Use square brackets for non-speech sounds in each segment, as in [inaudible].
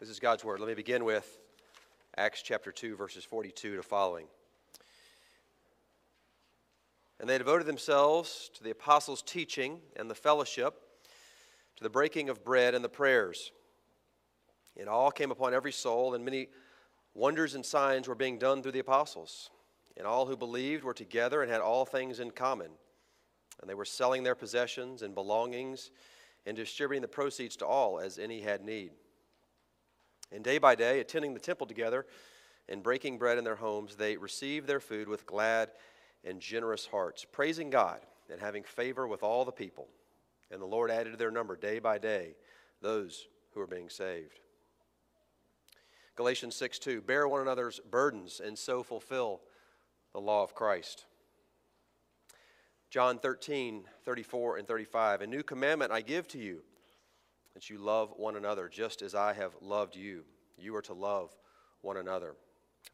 This is God's Word. Let me begin with Acts chapter 2, verses 42 to following. And they devoted themselves to the apostles' teaching and the fellowship, to the breaking of bread and the prayers. It all came upon every soul, and many wonders and signs were being done through the apostles. And all who believed were together and had all things in common. And they were selling their possessions and belongings and distributing the proceeds to all as any had need. And day by day, attending the temple together and breaking bread in their homes, they received their food with glad and generous hearts, praising God and having favor with all the people. And the Lord added to their number day by day those who were being saved. Galatians 6 2 Bear one another's burdens and so fulfill the law of Christ. John 13 34 and 35 A new commandment I give to you that you love one another just as I have loved you. You are to love one another.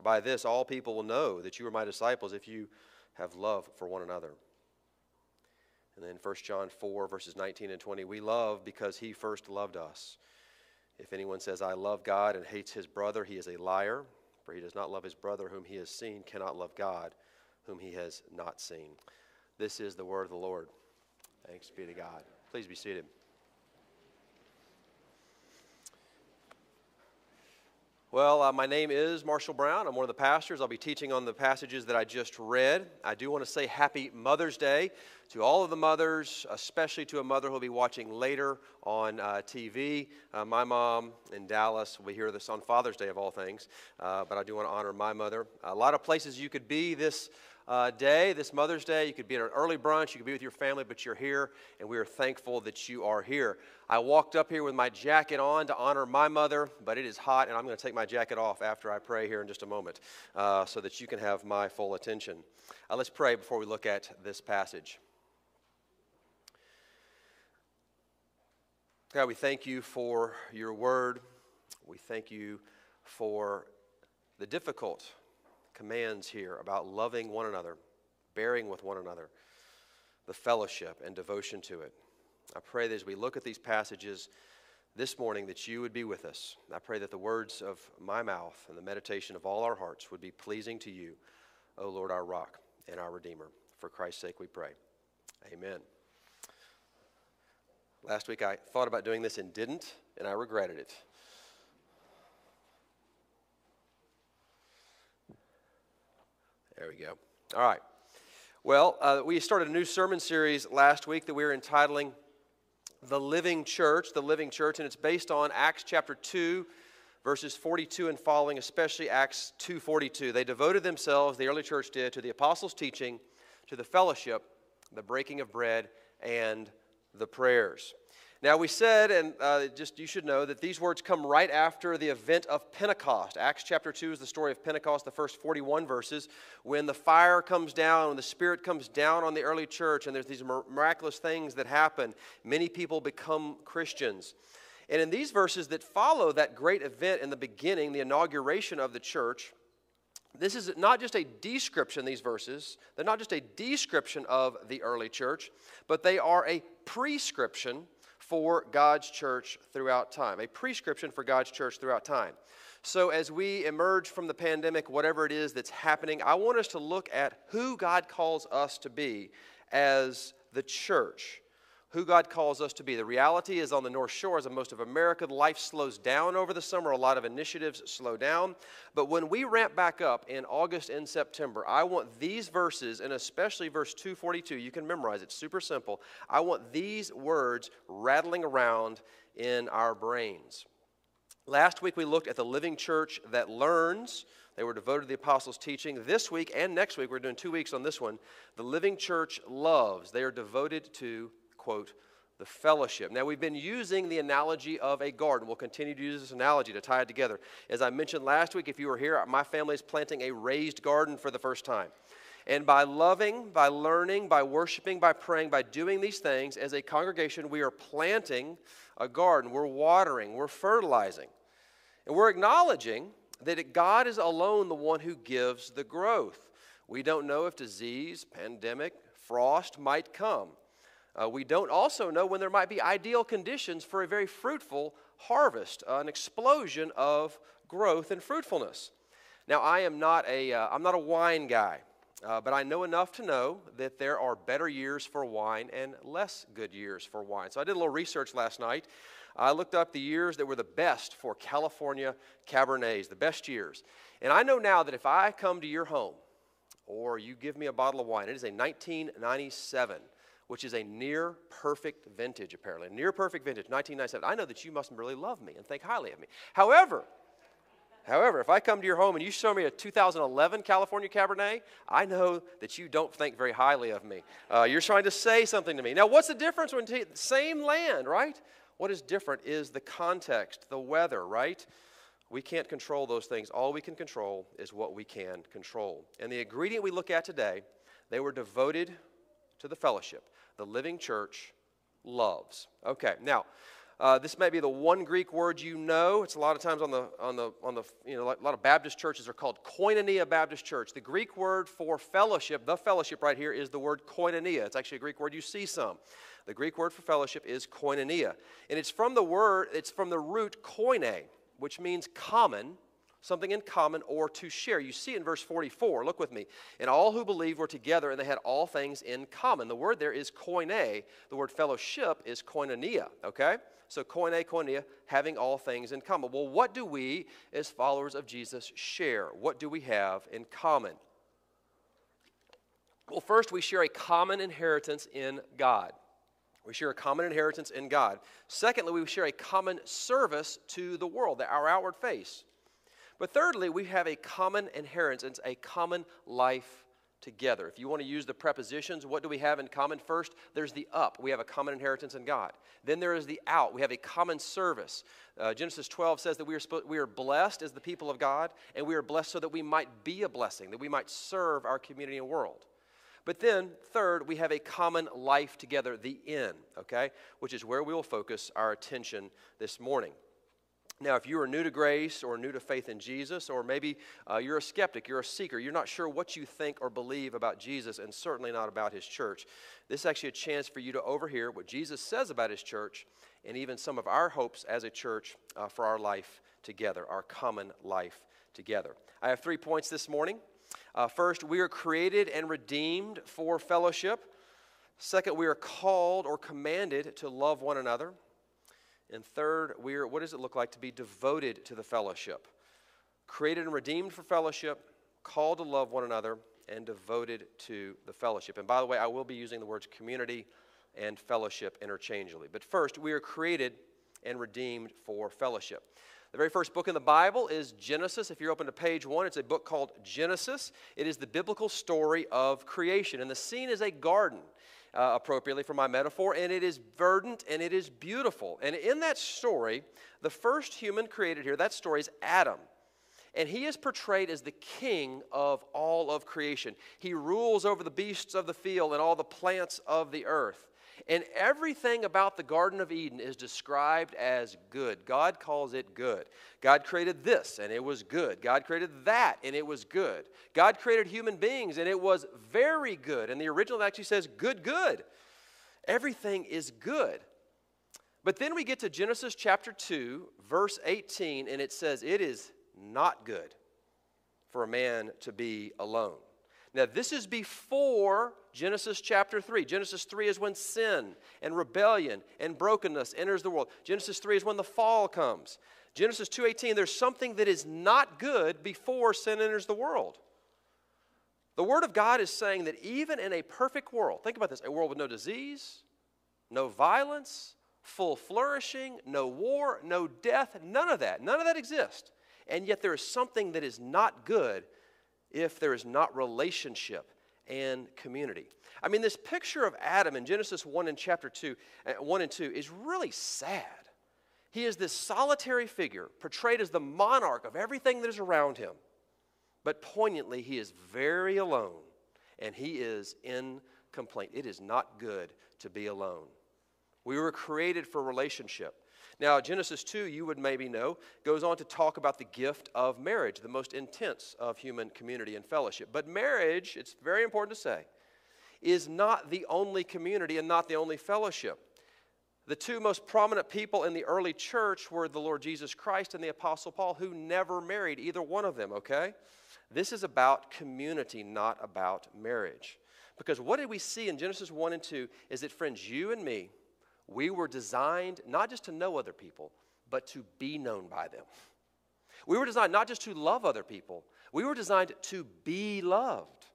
By this, all people will know that you are my disciples if you have love for one another. And then 1 John 4, verses 19 and 20 we love because he first loved us. If anyone says, I love God and hates his brother, he is a liar, for he does not love his brother whom he has seen, cannot love God whom he has not seen. This is the word of the Lord. Thanks be to God. Please be seated. Well, uh, my name is Marshall Brown. I'm one of the pastors. I'll be teaching on the passages that I just read. I do want to say Happy Mother's Day to all of the mothers, especially to a mother who will be watching later on uh, TV. Uh, my mom in Dallas will be here this on Father's Day, of all things, uh, but I do want to honor my mother. A lot of places you could be this uh, day, this Mother's Day. You could be at an early brunch, you could be with your family, but you're here, and we are thankful that you are here. I walked up here with my jacket on to honor my mother, but it is hot, and I'm going to take my jacket off after I pray here in just a moment uh, so that you can have my full attention. Uh, let's pray before we look at this passage. God, we thank you for your word. We thank you for the difficult commands here about loving one another, bearing with one another, the fellowship and devotion to it. I pray that as we look at these passages this morning, that you would be with us. I pray that the words of my mouth and the meditation of all our hearts would be pleasing to you, O Lord, our rock and our Redeemer. For Christ's sake we pray. Amen. Last week I thought about doing this and didn't, and I regretted it. There we go. All right. Well, uh, we started a new sermon series last week that we are entitling The Living Church, The Living Church, and it's based on Acts chapter 2, verses 42 and following, especially Acts 2:42. They devoted themselves, the early church did, to the apostles' teaching, to the fellowship, the breaking of bread, and the prayers. Now, we said, and uh, just you should know, that these words come right after the event of Pentecost. Acts chapter 2 is the story of Pentecost, the first 41 verses, when the fire comes down, when the Spirit comes down on the early church, and there's these miraculous things that happen. Many people become Christians. And in these verses that follow that great event in the beginning, the inauguration of the church, this is not just a description, these verses, they're not just a description of the early church, but they are a prescription for God's church throughout time, a prescription for God's church throughout time. So, as we emerge from the pandemic, whatever it is that's happening, I want us to look at who God calls us to be as the church who God calls us to be. The reality is, on the North Shores of most of America, life slows down over the summer. A lot of initiatives slow down. But when we ramp back up in August and September, I want these verses, and especially verse 242, you can memorize it, super simple. I want these words rattling around in our brains. Last week, we looked at the living church that learns. They were devoted to the apostles' teaching. This week and next week, we're doing two weeks on this one. The living church loves. They are devoted to quote, the fellowship. Now, we've been using the analogy of a garden. We'll continue to use this analogy to tie it together. As I mentioned last week, if you were here, my family is planting a raised garden for the first time. And by loving, by learning, by worshiping, by praying, by doing these things, as a congregation, we are planting a garden. We're watering, we're fertilizing. And we're acknowledging that God is alone the one who gives the growth. We don't know if disease, pandemic, frost might come. Uh, we don't also know when there might be ideal conditions for a very fruitful harvest, an explosion of growth and fruitfulness. Now, I am not a, am uh, not a wine guy. Uh, but I know enough to know that there are better years for wine and less good years for wine. So I did a little research last night. I looked up the years that were the best for California Cabernets, the best years. And I know now that if I come to your home or you give me a bottle of wine, it is a 1997, which is a near perfect vintage, apparently. Near perfect vintage, 1997. I know that you must really love me and think highly of me. However, However, if I come to your home and you show me a 2011 California Cabernet, I know that you don't think very highly of me. Uh, you're trying to say something to me. Now, what's the difference when t- same land, right? What is different is the context, the weather, right? We can't control those things. All we can control is what we can control. And the ingredient we look at today, they were devoted to the fellowship. The living church loves. Okay, now, uh, this may be the one Greek word you know. It's a lot of times on the, on the, on the, you know, a lot of Baptist churches are called Koinonia Baptist Church. The Greek word for fellowship, the fellowship right here, is the word koinonia. It's actually a Greek word you see some. The Greek word for fellowship is koinonia. And it's from the word, it's from the root koine, which means common, something in common or to share. You see in verse 44, look with me. And all who believed were together and they had all things in common. The word there is koine. The word fellowship is koinonia, okay? So, koine, koinonia, having all things in common. Well, what do we, as followers of Jesus, share? What do we have in common? Well, first, we share a common inheritance in God. We share a common inheritance in God. Secondly, we share a common service to the world, our outward face. But thirdly, we have a common inheritance, a common life together. If you want to use the prepositions, what do we have in common? First, there's the up. We have a common inheritance in God. Then there is the out. We have a common service. Uh, Genesis 12 says that we are, we are blessed as the people of God, and we are blessed so that we might be a blessing, that we might serve our community and world. But then, third, we have a common life together, the in, okay, which is where we will focus our attention this morning. Now, if you are new to grace or new to faith in Jesus, or maybe uh, you're a skeptic, you're a seeker, you're not sure what you think or believe about Jesus, and certainly not about his church, this is actually a chance for you to overhear what Jesus says about his church and even some of our hopes as a church uh, for our life together, our common life together. I have three points this morning. Uh, first, we are created and redeemed for fellowship. Second, we are called or commanded to love one another. And third, we're, what does it look like to be devoted to the fellowship? Created and redeemed for fellowship, called to love one another, and devoted to the fellowship. And by the way, I will be using the words community and fellowship interchangeably. But first, we are created and redeemed for fellowship. The very first book in the Bible is Genesis. If you're open to page one, it's a book called Genesis. It is the biblical story of creation. And the scene is a garden uh, appropriately for my metaphor, and it is verdant and it is beautiful. And in that story, the first human created here, that story is Adam. And he is portrayed as the king of all of creation. He rules over the beasts of the field and all the plants of the earth. And everything about the Garden of Eden is described as good. God calls it good. God created this, and it was good. God created that, and it was good. God created human beings, and it was very good. And the original actually says, good, good. Everything is good. But then we get to Genesis chapter 2, verse 18, and it says, It is not good for a man to be alone. Now, this is before Genesis chapter 3. Genesis 3 is when sin and rebellion and brokenness enters the world. Genesis 3 is when the fall comes. Genesis 2:18 there's something that is not good before sin enters the world. The word of God is saying that even in a perfect world, think about this, a world with no disease, no violence, full flourishing, no war, no death, none of that. None of that exists. And yet there is something that is not good if there is not relationship and community. I mean, this picture of Adam in Genesis 1 and chapter 2, uh, 1 and 2 is really sad. He is this solitary figure portrayed as the monarch of everything that is around him. But poignantly, he is very alone and he is in complaint. It is not good to be alone. We were created for relationship. Now, Genesis 2, you would maybe know, goes on to talk about the gift of marriage, the most intense of human community and fellowship. But marriage, it's very important to say, is not the only community and not the only fellowship. The two most prominent people in the early church were the Lord Jesus Christ and the Apostle Paul, who never married either one of them, okay? This is about community, not about marriage. Because what did we see in Genesis 1 and 2 is that, friends, you and me, we were designed not just to know other people, but to be known by them. We were designed not just to love other people, we were designed to be loved.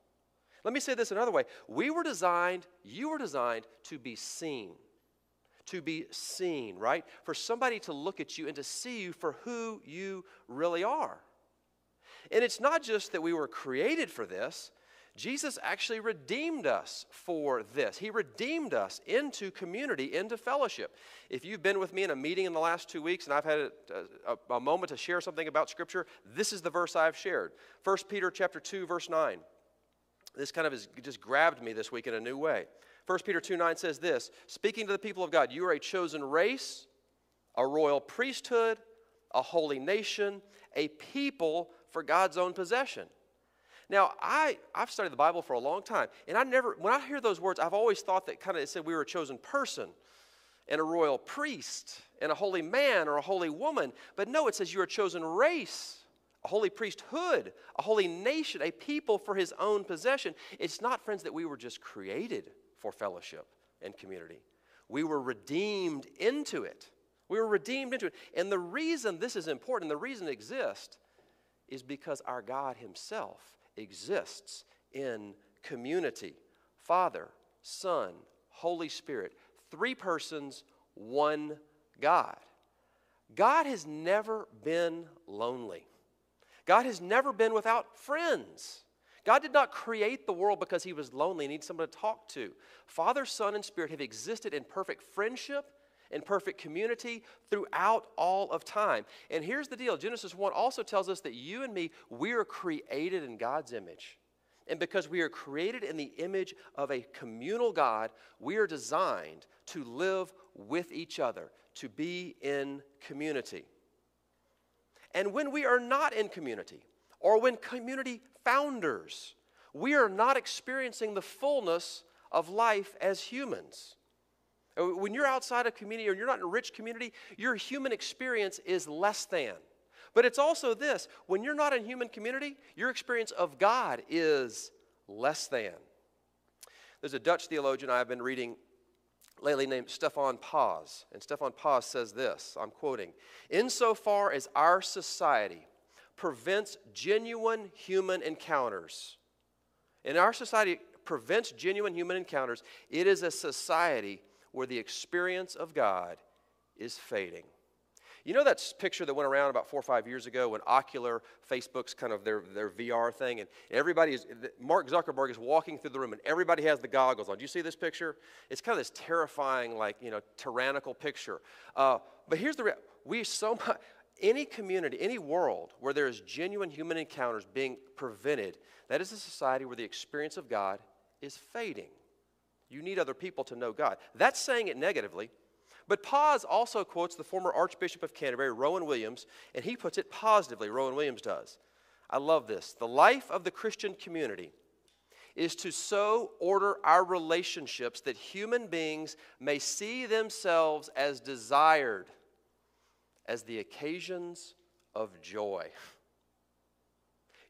Let me say this another way. We were designed, you were designed to be seen. To be seen, right? For somebody to look at you and to see you for who you really are. And it's not just that we were created for this, Jesus actually redeemed us for this. He redeemed us into community, into fellowship. If you've been with me in a meeting in the last two weeks and I've had a, a, a moment to share something about Scripture, this is the verse I've shared. 1 Peter chapter 2, verse 9. This kind of has just grabbed me this week in a new way. 1 Peter 2 9 says this Speaking to the people of God, you are a chosen race, a royal priesthood, a holy nation, a people for God's own possession. Now, I, I've studied the Bible for a long time, and I never, when I hear those words, I've always thought that kind of it said we were a chosen person and a royal priest and a holy man or a holy woman. But no, it says you're a chosen race, a holy priesthood, a holy nation, a people for his own possession. It's not, friends, that we were just created for fellowship and community. We were redeemed into it. We were redeemed into it. And the reason this is important, the reason it exists, is because our God Himself exists in community Father, Son, Holy Spirit. Three persons, one God. God has never been lonely. God has never been without friends. God did not create the world because he was lonely and needed someone to talk to. Father, Son, and Spirit have existed in perfect friendship and perfect community throughout all of time. And here's the deal Genesis 1 also tells us that you and me, we are created in God's image. And because we are created in the image of a communal God, we are designed to live with each other, to be in community. And when we are not in community, or when community founders, we are not experiencing the fullness of life as humans. Uh, when you're outside a community or you're not in a rich community, your human experience is less than. But it's also this when you're not in human community, your experience of God is less than. There's a Dutch theologian I've been reading lately named Stefan Paas. And Stefan Paas says this I'm quoting Insofar as our society prevents genuine human encounters, in our society prevents genuine human encounters, it is a society where the experience of God is fading. You know that picture that went around about four or five years ago when Oculus, Facebook's kind of their, their VR thing, and everybody is, Mark Zuckerberg is walking through the room and everybody has the goggles on. Do you see this picture? It's kind of this terrifying, like, you know, tyrannical picture. Uh, but here's the, we so much, any community, any world where there is genuine human encounters being prevented, that is a society where the experience of God is fading. You need other people to know God. That's saying it negatively. But Paas also quotes the former Archbishop of Canterbury, Rowan Williams, and he puts it positively. Rowan Williams does. I love this. The life of the Christian community is to so order our relationships that human beings may see themselves as desired as the occasions of joy. [laughs]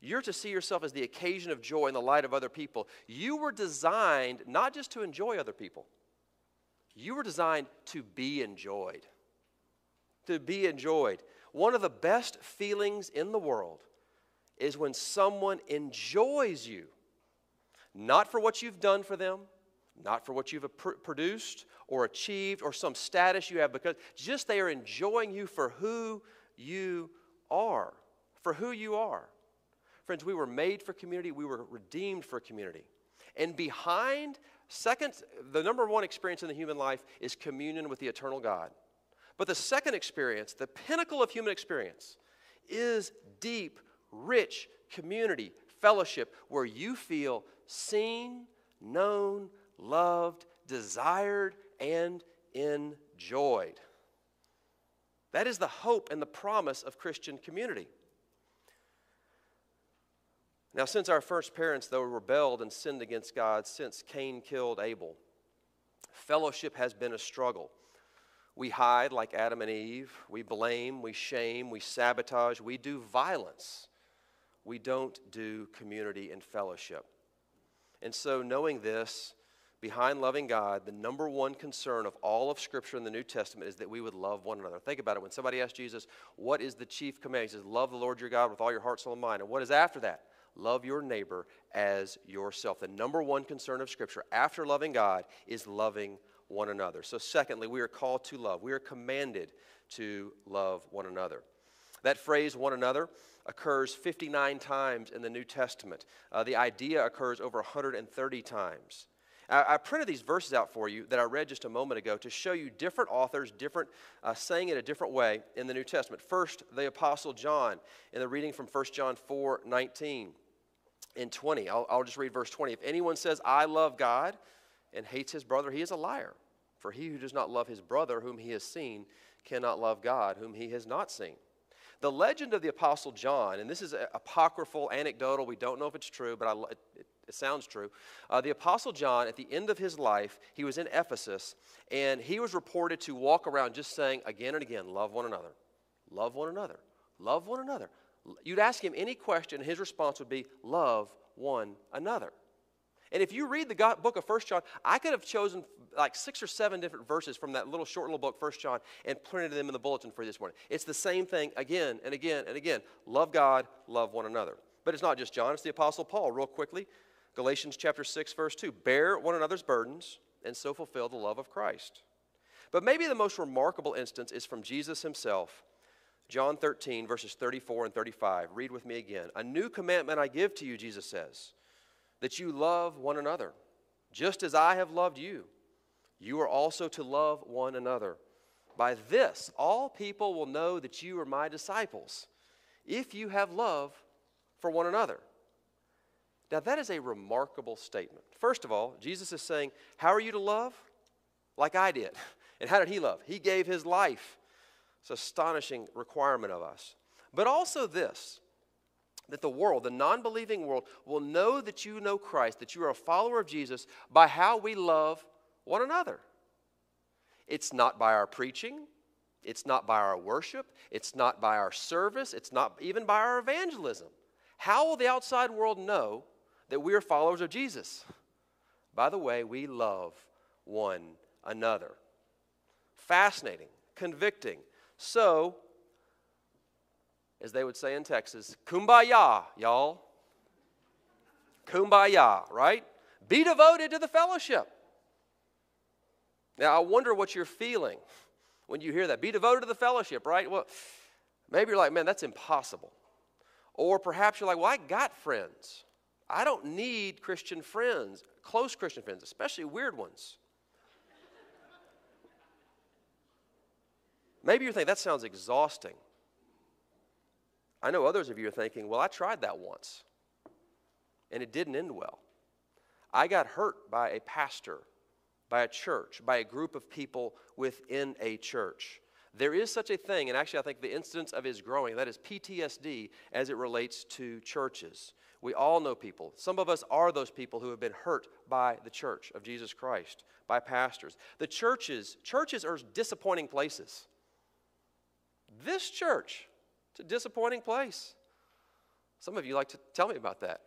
You're to see yourself as the occasion of joy in the light of other people. You were designed not just to enjoy other people, you were designed to be enjoyed. To be enjoyed. One of the best feelings in the world is when someone enjoys you, not for what you've done for them, not for what you've produced or achieved or some status you have, because just they are enjoying you for who you are. For who you are. Friends, we were made for community, we were redeemed for community. And behind, second, the number one experience in the human life is communion with the eternal God. But the second experience, the pinnacle of human experience, is deep, rich community, fellowship, where you feel seen, known, loved, desired, and enjoyed. That is the hope and the promise of Christian community. Now, since our first parents, though, rebelled and sinned against God, since Cain killed Abel, fellowship has been a struggle. We hide like Adam and Eve. We blame, we shame, we sabotage, we do violence. We don't do community and fellowship. And so, knowing this, behind loving God, the number one concern of all of Scripture in the New Testament is that we would love one another. Think about it. When somebody asks Jesus, What is the chief command? He says, Love the Lord your God with all your heart, soul, and mind. And what is after that? Love your neighbor as yourself. The number one concern of Scripture after loving God is loving one another. So, secondly, we are called to love. We are commanded to love one another. That phrase, one another, occurs 59 times in the New Testament. Uh, the idea occurs over 130 times. I, I, printed these verses out for you that I read just a moment ago to show you different authors, different uh, saying it a different way in the New Testament. First, the Apostle John in the reading from 1 John 4 19 and 20. I'll, I'll just read verse 20. If anyone says, I love God, and hates his brother, he is a liar. For he who does not love his brother whom he has seen cannot love God whom he has not seen. The legend of the Apostle John, and this is apocryphal, anecdotal, we don't know if it's true, but I, it, it, sounds true. Uh, the Apostle John, at the end of his life, he was in Ephesus, and he was reported to walk around just saying again and again, Love one another, love one another, love one another. You'd ask him any question, and his response would be, Love one another. And if you read the book of First John, I could have chosen like six or seven different verses from that little short little book, First John, and printed them in the bulletin for you this morning. It's the same thing again and again and again. Love God, love one another. But it's not just John, it's the Apostle Paul. Real quickly, Galatians chapter 6, verse 2. Bear one another's burdens and so fulfill the love of Christ. But maybe the most remarkable instance is from Jesus himself. John 13, verses 34 and 35. Read with me again. A new commandment I give to you, Jesus says that you love one another. Just as I have loved you, you are also to love one another. By this, all people will know that you are my disciples, if you have love for one another. Now, that is a remarkable statement. First of all, Jesus is saying, How are you to love? Like I did. [laughs] And how did he love? He gave his life. It's an astonishing requirement of us. But also, this that the world, the non believing world, will know that you know Christ, that you are a follower of Jesus by how we love one another. It's not by our preaching, it's not by our worship, it's not by our service, it's not even by our evangelism. How will the outside world know that we are followers of Jesus? By the way, we love one another. Fascinating, convicting. So, as they would say in Texas, kumbaya, y'all. Kumbaya, right? Be devoted to the fellowship. Now, I wonder what you're feeling when you hear that. Be devoted to the fellowship, right? Well, maybe you're like, man, that's impossible. Or perhaps you're like, well, I got friends. I don't need Christian friends, close Christian friends, especially weird ones. Maybe you're thinking, that sounds exhausting. I know others of you are thinking, well, I tried that once and it didn't end well. I got hurt by a pastor, by a church, by a group of people within a church. There is such a thing, and actually, I think the incidence of it is growing. That is PTSD as it relates to churches. We all know people. Some of us are those people who have been hurt by the church of Jesus Christ, by pastors. The churches, churches are disappointing places. This church it's a disappointing place. Some of you like to tell me about that.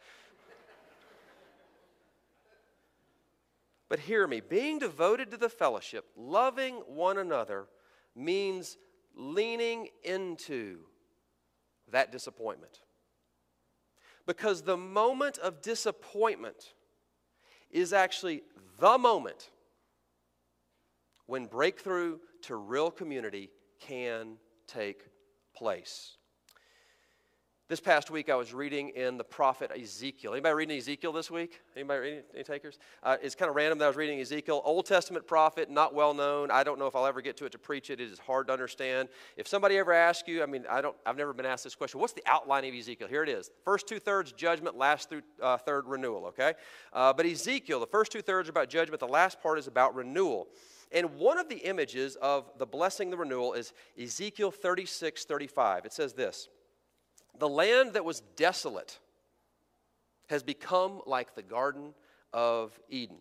[laughs] but hear me being devoted to the fellowship, loving one another, means leaning into that disappointment. Because the moment of disappointment is actually the moment when breakthrough to real community can take place. This past week, I was reading in the prophet Ezekiel. Anybody reading Ezekiel this week? Anybody reading, any takers? Uh, it's kind of random that I was reading Ezekiel. Old Testament prophet, not well known. I don't know if I'll ever get to it to preach it. It is hard to understand. If somebody ever asks you, I mean, I don't, I've never been asked this question. What's the outline of Ezekiel? Here it is. First two thirds judgment, last through, uh, third renewal. Okay, uh, but Ezekiel, the first two thirds are about judgment. The last part is about renewal. And one of the images of the blessing, the renewal, is Ezekiel 36 35. It says this The land that was desolate has become like the Garden of Eden.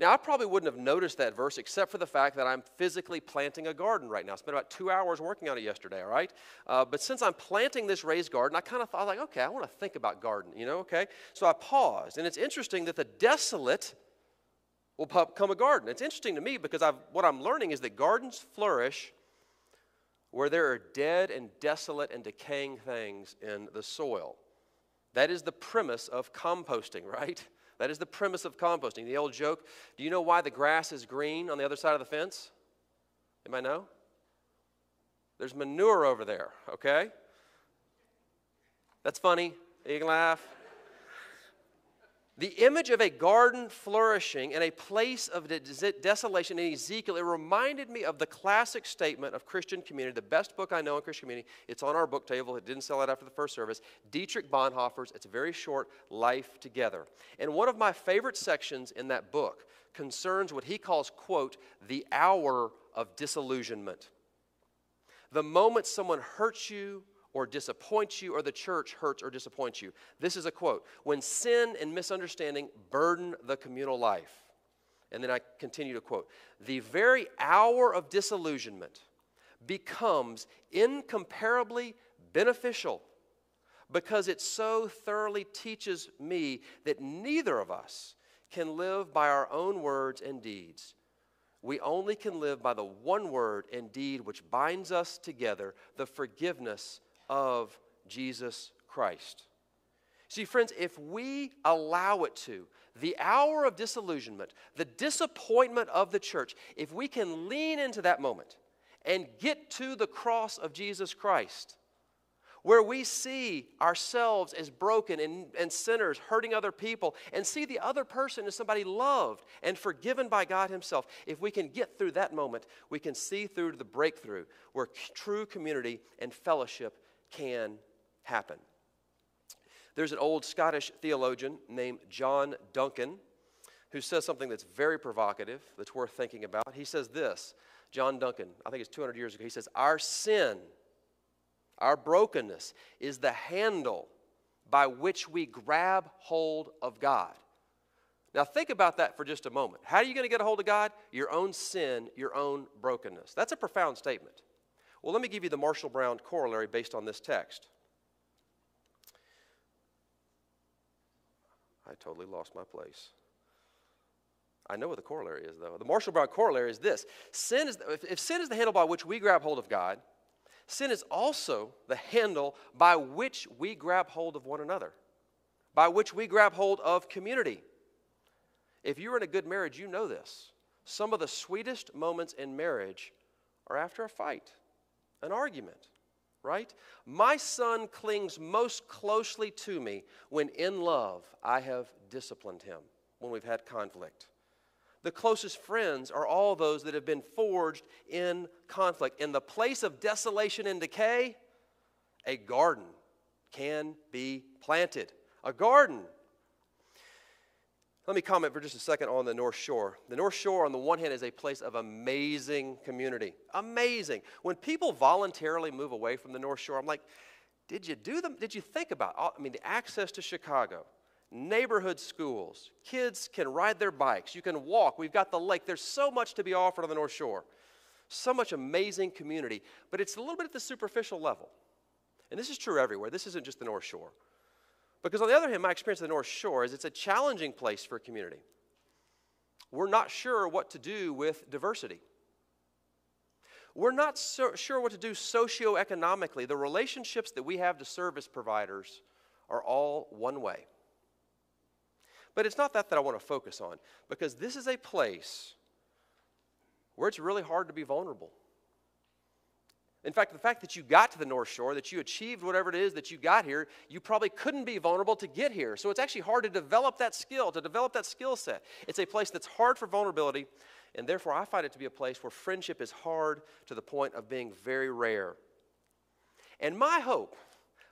Now, I probably wouldn't have noticed that verse except for the fact that I'm physically planting a garden right now. I spent about two hours working on it yesterday, all right? Uh, but since I'm planting this raised garden, I kind of thought, like, okay, I want to think about garden, you know, okay? So I paused. And it's interesting that the desolate will become a garden. It's interesting to me because I've, what I'm learning is that gardens flourish where there are dead and desolate and decaying things in the soil. That is the premise of composting, [laughs] right? That is the premise of composting. The old joke do you know why the grass is green on the other side of the fence? Anybody know? There's manure over there, okay? That's funny. You can laugh. The image of a garden flourishing and a place of desolation in Ezekiel, it reminded me of the classic statement of Christian community, the best book I know in Christian community. It's on our book table. It didn't sell out after the first service. Dietrich Bonhoeffer's, it's a very short, Life Together. And one of my favorite sections in that book concerns what he calls, quote, the hour of disillusionment. The moment someone hurts you or disappoints you, or the church hurts or disappoints you. This is a quote When sin and misunderstanding burden the communal life. And then I continue to quote The very hour of disillusionment becomes incomparably beneficial because it so thoroughly teaches me that neither of us can live by our own words and deeds. We only can live by the one word and deed which binds us together the forgiveness of Jesus Christ. See, friends, if we allow it to, the hour of disillusionment, the disappointment of the church, if we can lean into that moment and get to the cross of Jesus Christ, where we see ourselves as broken and, and sinners hurting other people and see the other person as somebody loved and forgiven by God Himself, if we can get through that moment, we can see through to the breakthrough where true community and fellowship can happen. There's an old Scottish theologian named John Duncan who says something that's very provocative, that's worth thinking about. He says this John Duncan, I think it's 200 years ago, he says, Our sin, our brokenness, is the handle by which we grab hold of God. Now, think about that for just a moment. How are you going to get a hold of God? Your own sin, your own brokenness. That's a profound statement. Well, let me give you the Marshall Brown corollary based on this text. I totally lost my place. I know what the corollary is, though. The Marshall Brown corollary is this sin is, if, if sin is the handle by which we grab hold of God, sin is also the handle by which we grab hold of one another, by which we grab hold of community. If you're in a good marriage, you know this. Some of the sweetest moments in marriage are after a fight an argument, right? My son clings most closely to me when in love I have disciplined him, when we've had conflict. The closest friends are all those that have been forged in conflict. In the place of desolation and decay, a garden can be planted. A garden let me comment for just a second on the North Shore. The North Shore, on the one hand, is a place of amazing community. Amazing. When people voluntarily move away from the North Shore, I'm like, did you do them? Did you think about? I mean, the access to Chicago, neighborhood schools, kids can ride their bikes, you can walk. We've got the lake. There's so much to be offered on the North Shore. So much amazing community, but it's a little bit at the superficial level. And this is true everywhere. This isn't just the North Shore. Because on the other hand, my experience of the North Shore is it's a challenging place for a community. We're not sure what to do with diversity. We're not so sure what to do socioeconomically. The relationships that we have to service providers are all one way. But it's not that that I want to focus on, because this is a place where it's really hard to be vulnerable. In fact, the fact that you got to the North Shore, that you achieved whatever it is that you got here, you probably couldn't be vulnerable to get here. So it's actually hard to develop that skill, to develop that skill set. It's a place that's hard for vulnerability, and therefore I find it to be a place where friendship is hard to the point of being very rare. And my hope,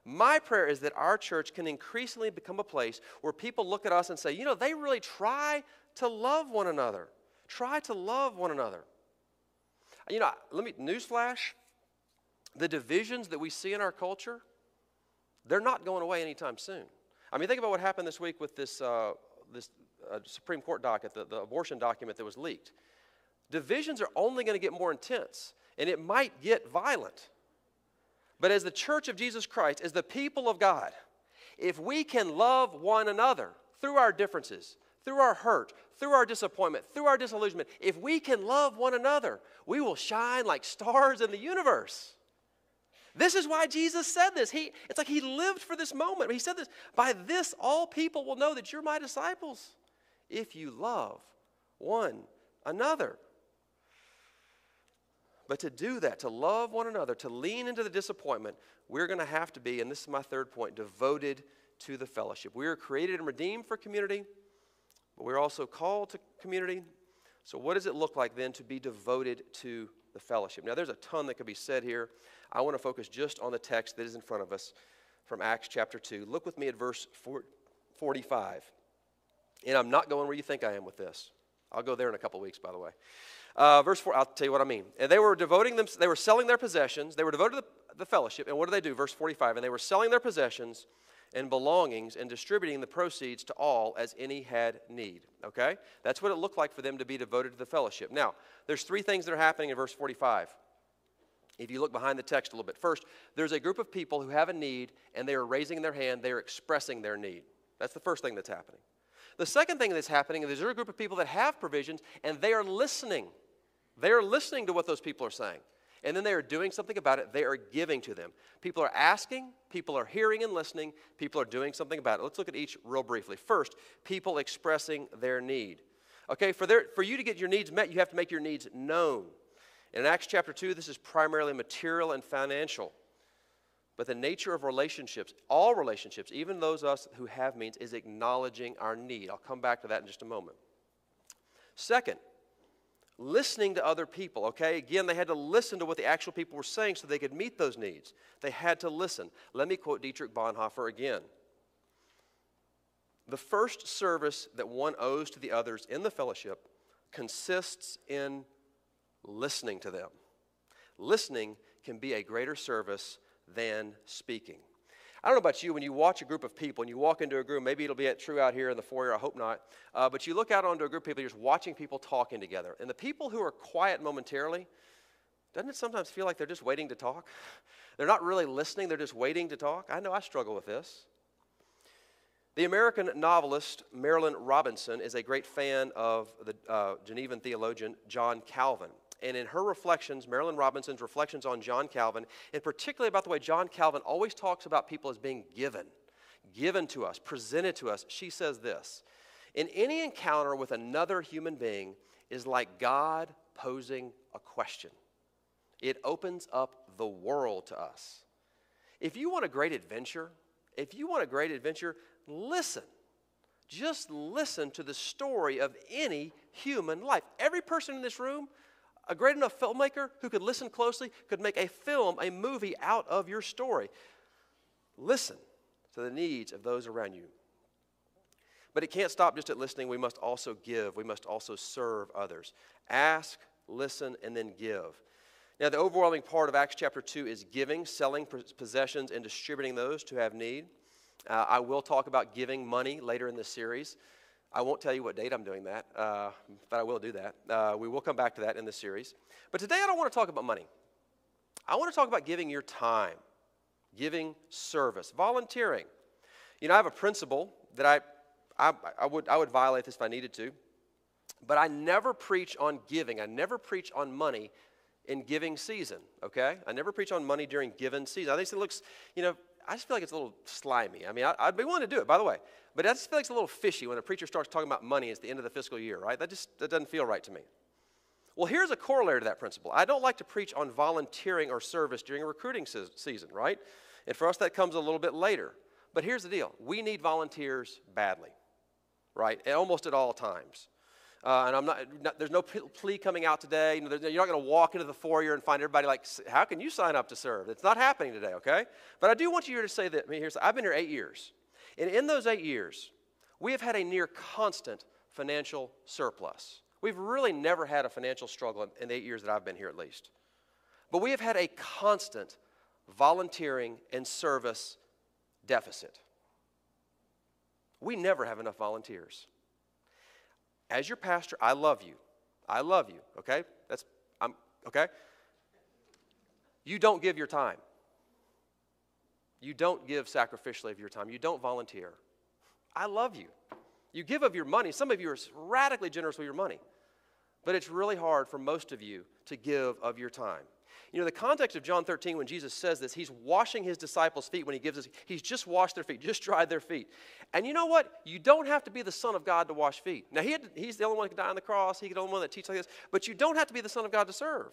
my prayer is that our church can increasingly become a place where people look at us and say, you know, they really try to love one another. Try to love one another. You know, let me, newsflash, the divisions that we see in our culture, they're not going away anytime soon. I mean, think about what happened this week with this, uh, this uh, Supreme Court docket, the, the abortion document that was leaked. Divisions are only going to get more intense, and it might get violent. But as the church of Jesus Christ, as the people of God, if we can love one another through our differences, through our hurt, through our disappointment, through our disillusionment, if we can love one another, we will shine like stars in the universe. This is why Jesus said this. He, it's like he lived for this moment. He said this By this, all people will know that you're my disciples if you love one another. But to do that, to love one another, to lean into the disappointment, we're going to have to be, and this is my third point, devoted to the fellowship. We are created and redeemed for community, but we're also called to community. So, what does it look like then to be devoted to the fellowship? Now, there's a ton that could be said here. I want to focus just on the text that is in front of us from Acts chapter 2. Look with me at verse 45. And I'm not going where you think I am with this. I'll go there in a couple weeks, by the way. Uh, verse 4, I'll tell you what I mean. And they were devoting them, they were selling their possessions. They were devoted to the, the fellowship. And what do they do? Verse 45. And they were selling their possessions and belongings and distributing the proceeds to all as any had need. Okay? That's what it looked like for them to be devoted to the fellowship. Now, there's three things that are happening in verse 45. If you look behind the text a little bit, first, there's a group of people who have a need and they are raising their hand, they are expressing their need. That's the first thing that's happening. The second thing that's happening is there's a group of people that have provisions and they are listening. They are listening to what those people are saying. And then they are doing something about it. They are giving to them. People are asking, people are hearing and listening, people are doing something about it. Let's look at each real briefly. First, people expressing their need. Okay, for, their, for you to get your needs met, you have to make your needs known. In Acts chapter 2, this is primarily material and financial. But the nature of relationships, all relationships, even those of us who have means, is acknowledging our need. I'll come back to that in just a moment. Second, listening to other people, okay? Again, they had to listen to what the actual people were saying so they could meet those needs. They had to listen. Let me quote Dietrich Bonhoeffer again. The first service that one owes to the others in the fellowship consists in listening to them. Listening can be a greater service than speaking. I don't know about you, when you watch a group of people and you walk into a group, maybe it'll be true out here in the foyer, I hope not, uh, but you look out onto a group of people, you're just watching people talking together. And the people who are quiet momentarily, doesn't it sometimes feel like they're just waiting to talk? [laughs] They're not really listening, they're just waiting to talk. I know I struggle with this. The American novelist Marilynne Robinson is a great fan of the uh, Genevan theologian John Calvin. And in her reflections, Marilynne Robinson's reflections on John Calvin, and particularly about the way John Calvin always talks about people as being given, given to us, presented to us, she says this In any encounter with another human being is like God posing a question, it opens up the world to us. If you want a great adventure, if you want a great adventure, listen. Just listen to the story of any human life. Every person in this room a great enough filmmaker who could listen closely could make a film, a movie out of your story. Listen to the needs of those around you. But it can't stop just at listening. We must also give, we must also serve others. Ask, listen, and then give. Now, the overwhelming part of Acts chapter 2 is giving, selling possessions, and distributing those to have need. Uh, I will talk about giving money later in this series. I won't tell you what date I'm doing that, uh, but I will do that. Uh, we will come back to that in this series. But today I don't want to talk about money. I want to talk about giving your time, giving service, volunteering. You know, I have a principle that I, I, I, would, I would violate this if I needed to, but I never preach on giving. I never preach on money in giving season, okay? I never preach on money during given season. I think it looks, you know, I just feel like it's a little slimy. I mean, I, would be willing to do it, by the way. But I just feel like it's a little fishy when a preacher starts talking about money at the end of the fiscal year, right? That just that doesn't feel right to me. Well, here's a corollary to that principle. I don't like to preach on volunteering or service during a recruiting se- season, right? And for us, that comes a little bit later. But here's the deal we need volunteers badly, right? almost at all times. Uh, and I'm not, not, there's no plea coming out today. You know, you're not going to walk into the foyer and find everybody like, how can you sign up to serve? It's not happening today, okay? But I do want you here to say that. I mean, here's, I've been here eight years. And in those eight years, we have had a near constant financial surplus. We've really never had a financial struggle in, in the eight years that I've been here, at least. But we have had a constant volunteering and service deficit. We never have enough volunteers. As your pastor, I love you. I love you, okay? That's, I'm, okay? You don't give your time. You don't give sacrificially of your time. You don't volunteer. I love you. You give of your money. Some of you are radically generous with your money. But it's really hard for most of you to give of your time. You know, the context of John 13, when Jesus says this, he's washing his disciples' feet when he gives us, he's just washed their feet, [laughs] just dried their feet. And you know what? You don't have to be the Son of God to wash feet. Now, he had, he's the only one that can die on the cross, he's the only one that teaches like this, but you don't have to be the Son of God to serve.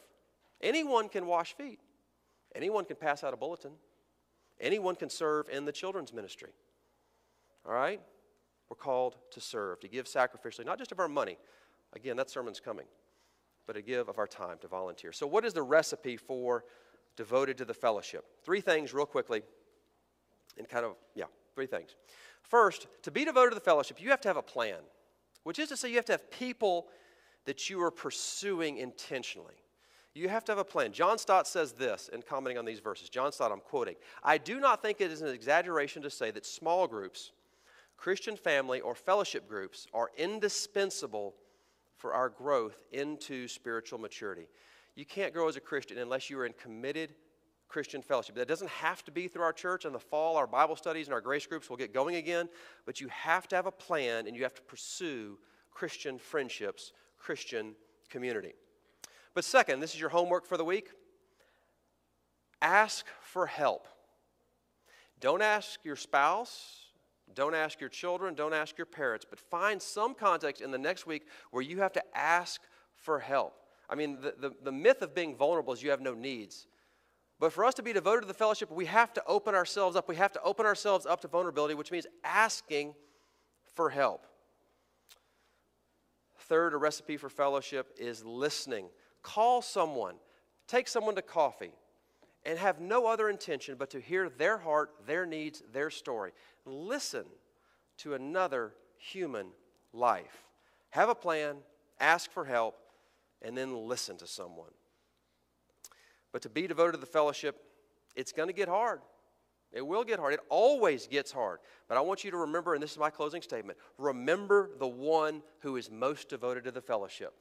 Anyone can wash feet, anyone can pass out a bulletin, anyone can serve in the children's ministry. All right? We're called to serve, to give sacrificially, not just of our money. Again, that sermon's coming but to give of our time to volunteer. So, what is the recipe for devoted to the fellowship? Three things, real quickly, and kind of, yeah, three things. First, to be devoted to the fellowship, you have to have a plan, which is to say, you have to have people that you are pursuing intentionally. You have to have a plan. John Stott says this in commenting on these verses. John Stott, I'm quoting I do not think it is an exaggeration to say that small groups, Christian family, or fellowship groups are indispensable for our growth into spiritual maturity. You can't grow as a Christian unless you are in committed Christian fellowship. That doesn't have to be through our church. In the fall, our Bible studies and our grace groups will get going again, but you have to have a plan and you have to pursue Christian friendships, Christian community. But second, this is your homework for the week ask for help. Don't ask your spouse, don't ask your children, don't ask your parents, but find some context in the next week where you have to ask for help. I mean, the, the, the, myth of being vulnerable is you have no needs. But for us to be devoted to the fellowship, we have to open ourselves up. We have to open ourselves up to vulnerability, which means asking for help. Third, a recipe for fellowship is listening. Call someone, take someone to coffee, and have no other intention but to hear their heart, their needs, their story listen to another human life. Have a plan, ask for help, and then listen to someone. But to be devoted to the fellowship, it's going to get hard. It will get hard. It always gets hard. But I want you to remember, and this is my closing statement remember the one who is most devoted to the fellowship.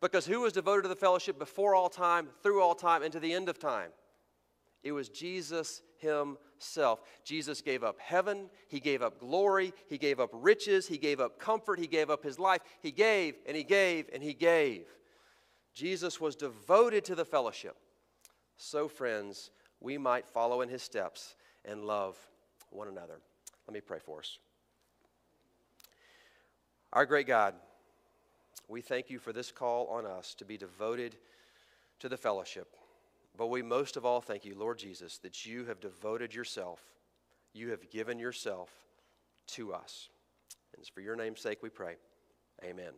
Because who was devoted to the fellowship before all time, through all time, and to the end of time? It was Jesus himself. Jesus gave up heaven, he gave up glory, he gave up riches, he gave up comfort, he gave up his life. He gave and he gave and he gave. Jesus was devoted to the fellowship. So, friends, we might follow in his steps and love one another. Let me pray for us. Our great God, we thank you for this call on us to be devoted to the fellowship. But we most of all thank you, Lord Jesus, that you have devoted yourself, you have given yourself to us. And it's for your name's sake we pray. Amen.